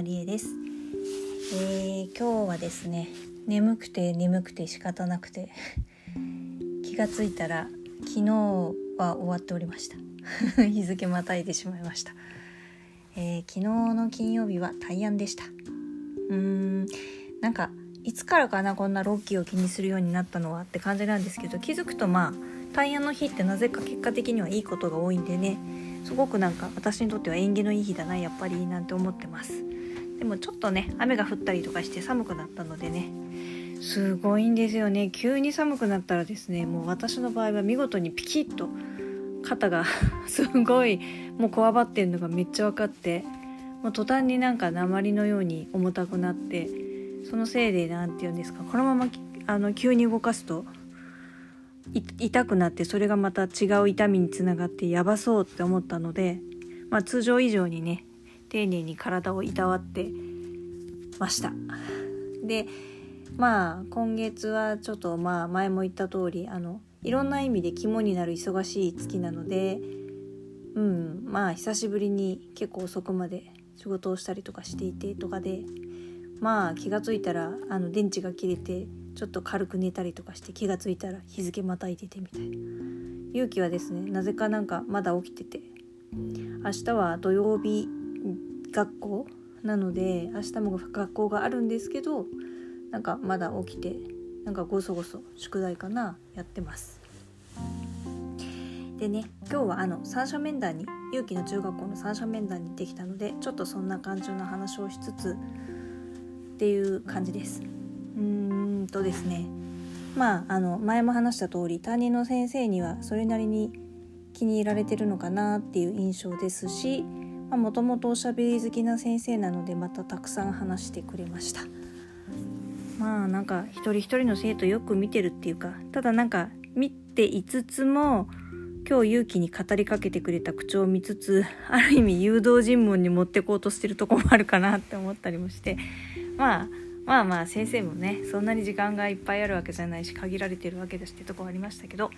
野理恵です、えー、今日はですね眠くて眠くて仕方なくて 気がついたら昨日は終わっておりました。日付またいでしまいました、えー、昨日の金曜日は大安でした。うーんなんかいつからかなこんなロッキーを気にするようになったのはって感じなんですけど気づくとまあ大安の日ってなぜか結果的にはいいことが多いんでねすごくなんか私にとっては縁起のいい日だなやっぱりなんて思ってます。でもちょっとね雨が降ったりとかして寒くなったのでね。すごいんですよね。急に寒くなったらですねもう私の場合は見事にピキッと肩が すごいもうこわばってんのがめっちゃ分かってもう途端になんか鉛のように重たくなってそのせいで何て言うんですかこのままあの急に動かすと痛くなってそれがまた違う痛みにつながってやばそうって思ったので、まあ、通常以上にね丁寧に体をいたわってました。でまあ今月はちょっとまあ前も言った通りあのいろんな意味で肝になる忙しい月なのでうんまあ久しぶりに結構遅くまで仕事をしたりとかしていてとかでまあ気が付いたらあの電池が切れてちょっと軽く寝たりとかして気が付いたら日付またいでてみたいな。勇気はですねなぜかなんかまだ起きてて明日は土曜日学校なので明日も学校があるんですけどなんかまだ起きてなんかごそごそ宿題かなやってます。でね今日はあの三者面談に勇気の中学校の三者面談に行ってきたのでちょっとそんな感じの話をしつつっていう感じです。うーんとですね。まああの前も話した通り担任の先生にはそれなりに気に入られてるのかなっていう印象ですしもともとおしゃべり好きな先生なのでまたたくさん話してくれました。まあなんか一人一人の生徒よく見てるっていうかただなんか見ていつつも今日勇気に語りかけてくれた口調を見つつある意味誘導尋問に持ってこうとしてるとこもあるかなって思ったりもして。まあまあまあ先生もねそんなに時間がいっぱいあるわけじゃないし限られてるわけだしってとこありましたけど。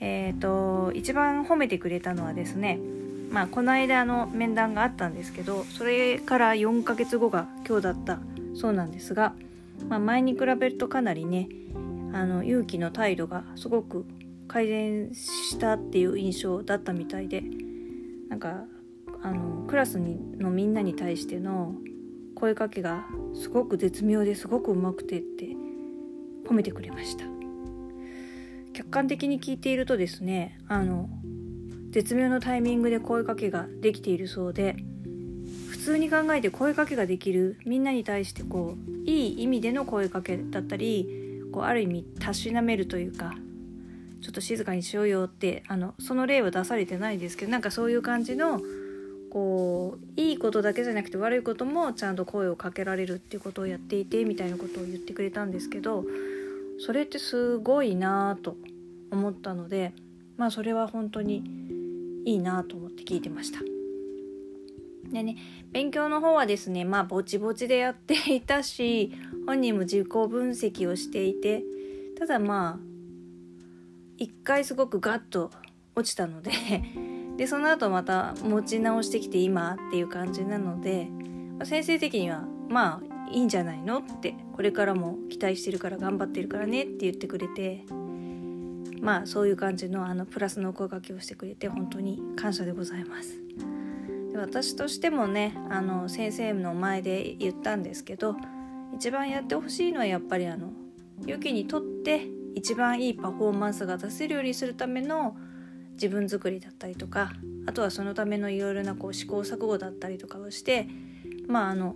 えっ、ー、と一番褒めてくれたのはですねまあこの間の面談があったんですけどそれから4ヶ月後が今日だったそうなんですが、まあ、前に比べるとかなりねあの勇気の態度がすごく改善したっていう印象だったみたいでなんかあのクラスにのみんなに対しての声かけがすごく絶妙ですごくうまくてって褒めてくれました。客観的に聞いているとですねあの絶妙のタイミングで声かけができているそうで普通に考えて声かけができるみんなに対してこういい意味での声かけだったりこうある意味たしなめるというかちょっと静かにしようよってあのその例は出されてないですけどなんかそういう感じのこういいことだけじゃなくて悪いこともちゃんと声をかけられるっていうことをやっていてみたいなことを言ってくれたんですけどそれってすごいなと思ったのでまあそれは本当にいいなと思って聞いてました。でね勉強の方はですねまあぼちぼちでやっていたし本人も自己分析をしていてただまあ一回すごくガッと落ちたので でその後また持ち直してきて今っていう感じなので、ま、先生的にはまあいいんじゃないのってこれからも期待してるから頑張ってるからねって言ってくれてまあそういう感じのあのプラスの声かけをしてくれて本当に感謝でございます。で私としてもねあの先生の前で言ったんですけど一番やってほしいのはやっぱりあのユキにとって一番いいパフォーマンスが出せるようにするための自分作りだったりとかあとはそのためのいろいろなこう試行錯誤だったりとかをしてまああの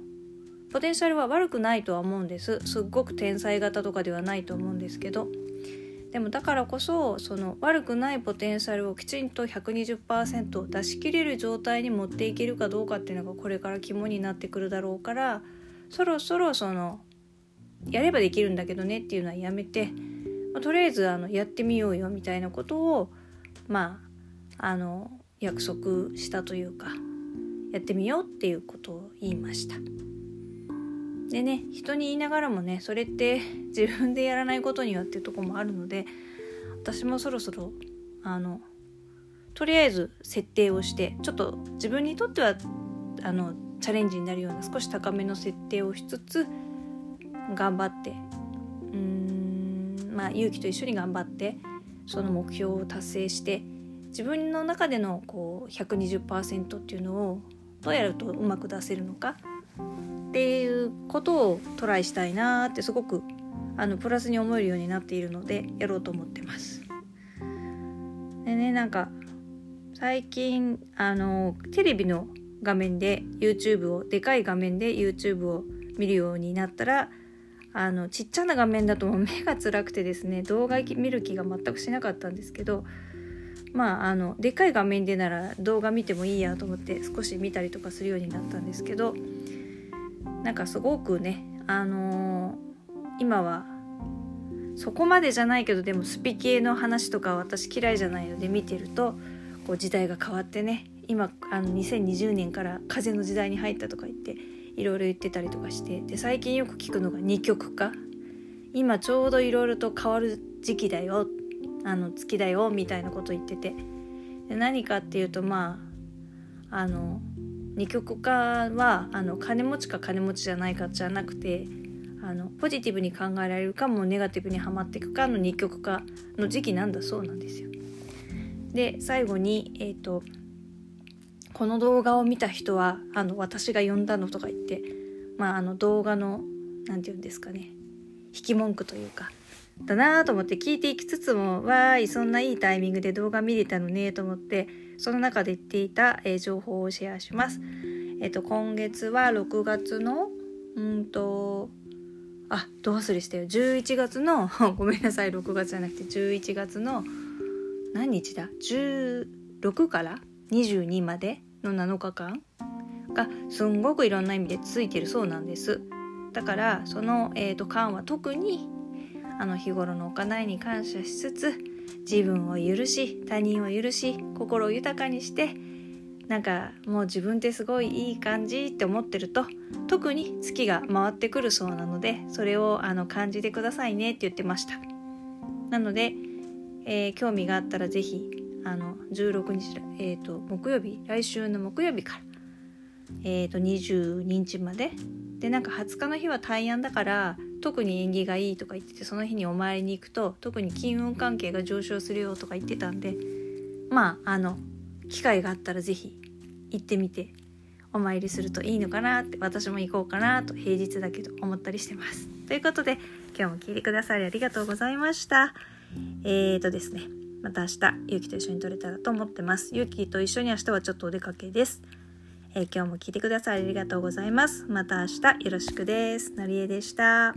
ポテンシャルは悪くないとは思うんですすっごく天才型とかではないと思うんですけどでもだからこそその悪くないポテンシャルをきちんと120%出し切れる状態に持っていけるかどうかっていうのがこれから肝になってくるだろうからそろそろそのやればできるんだけどねっていうのはやめて、まあ、とりあえずあのやってみようよみたいなことをまああの約束したというかやってみようっていうことを言いました。でね人に言いながらもねそれって自分でやらないことにはっていうとこもあるので私もそろそろあのとりあえず設定をしてちょっと自分にとってはあのチャレンジになるような少し高めの設定をしつつ頑張ってうーんまあ勇気と一緒に頑張ってその目標を達成して自分の中でのこう120%っていうのをどうやるとうまく出せるのかっていうことをトライしたいなってすごくあのプラスに思えるようになっているのでやろうと思ってます。でねなんか最近あのテレビの画面で YouTube をでかい画面で YouTube を見るようになったらあのちっちゃな画面だともう 目が辛くてですね動画見る気が全くしなかったんですけどまああのでっかい画面でなら動画見てもいいやと思って少し見たりとかするようになったんですけどなんかすごくねあのー、今はそこまでじゃないけどでもスピ系の話とか私嫌いじゃないので見てるとこう時代が変わってね今あの2020年から風の時代に入ったとか言っていろいろ言ってたりとかしてで最近よく聞くのが二極化。今ちょうどいろいろと変わる時期だよあの月だよみたいなこと言ってて。何かっていうとまああの二極化はあの金持ちか金持ちじゃないかじゃなくてあのポジティブに考えられるかもネガティブにはまっていくかの二極化の時期なんだそうなんですよ。で最後に、えーとこの動画を見た人はあの私が呼んだのとか言ってまああの動画の何て言うんですかね引き文句というかだなと思って聞いていきつつもわーいそんないいタイミングで動画見れたのねと思ってその中で言っていた、えー、情報をシェアします。えっ、ー、と今月は6月のうんとあどう忘れしたよ。11月の ごめんなさい。6月じゃなくて11月の何日だ？16から？22までの7日間？がすんごくいろんな意味で続いてるそうなんです。だからその、えーと、間は特にあの日頃の行いに感謝しつつ自分を許し他人を許し心を豊かにしてなんかもう自分ってすごいいい感じって思ってると特に月が回ってくるそうなのでそれをあの感じてくださいねって言ってました。なので、えー、興味があったら是非あの16日、えーと、木曜日来週の木曜日から、えーと、22日まで。でなんか20日の日は大安だから特に縁起がいいとか言っててその日にお参りに行くと特に金運関係が上昇するよとか言ってたんでまああの機会があったら是非行ってみてお参りするといいのかなって私も行こうかなと平日だけど思ったりしてます。ということで今日も聞いてくださりありがとうございました。えーとですねまた明日ゆうきと一緒に撮れたらと思ってますゆうきと一緒に明日はちょっとお出かけです、えー、今日も聞いてくださりありがとうございます。また明日よろしくです。のりえでした。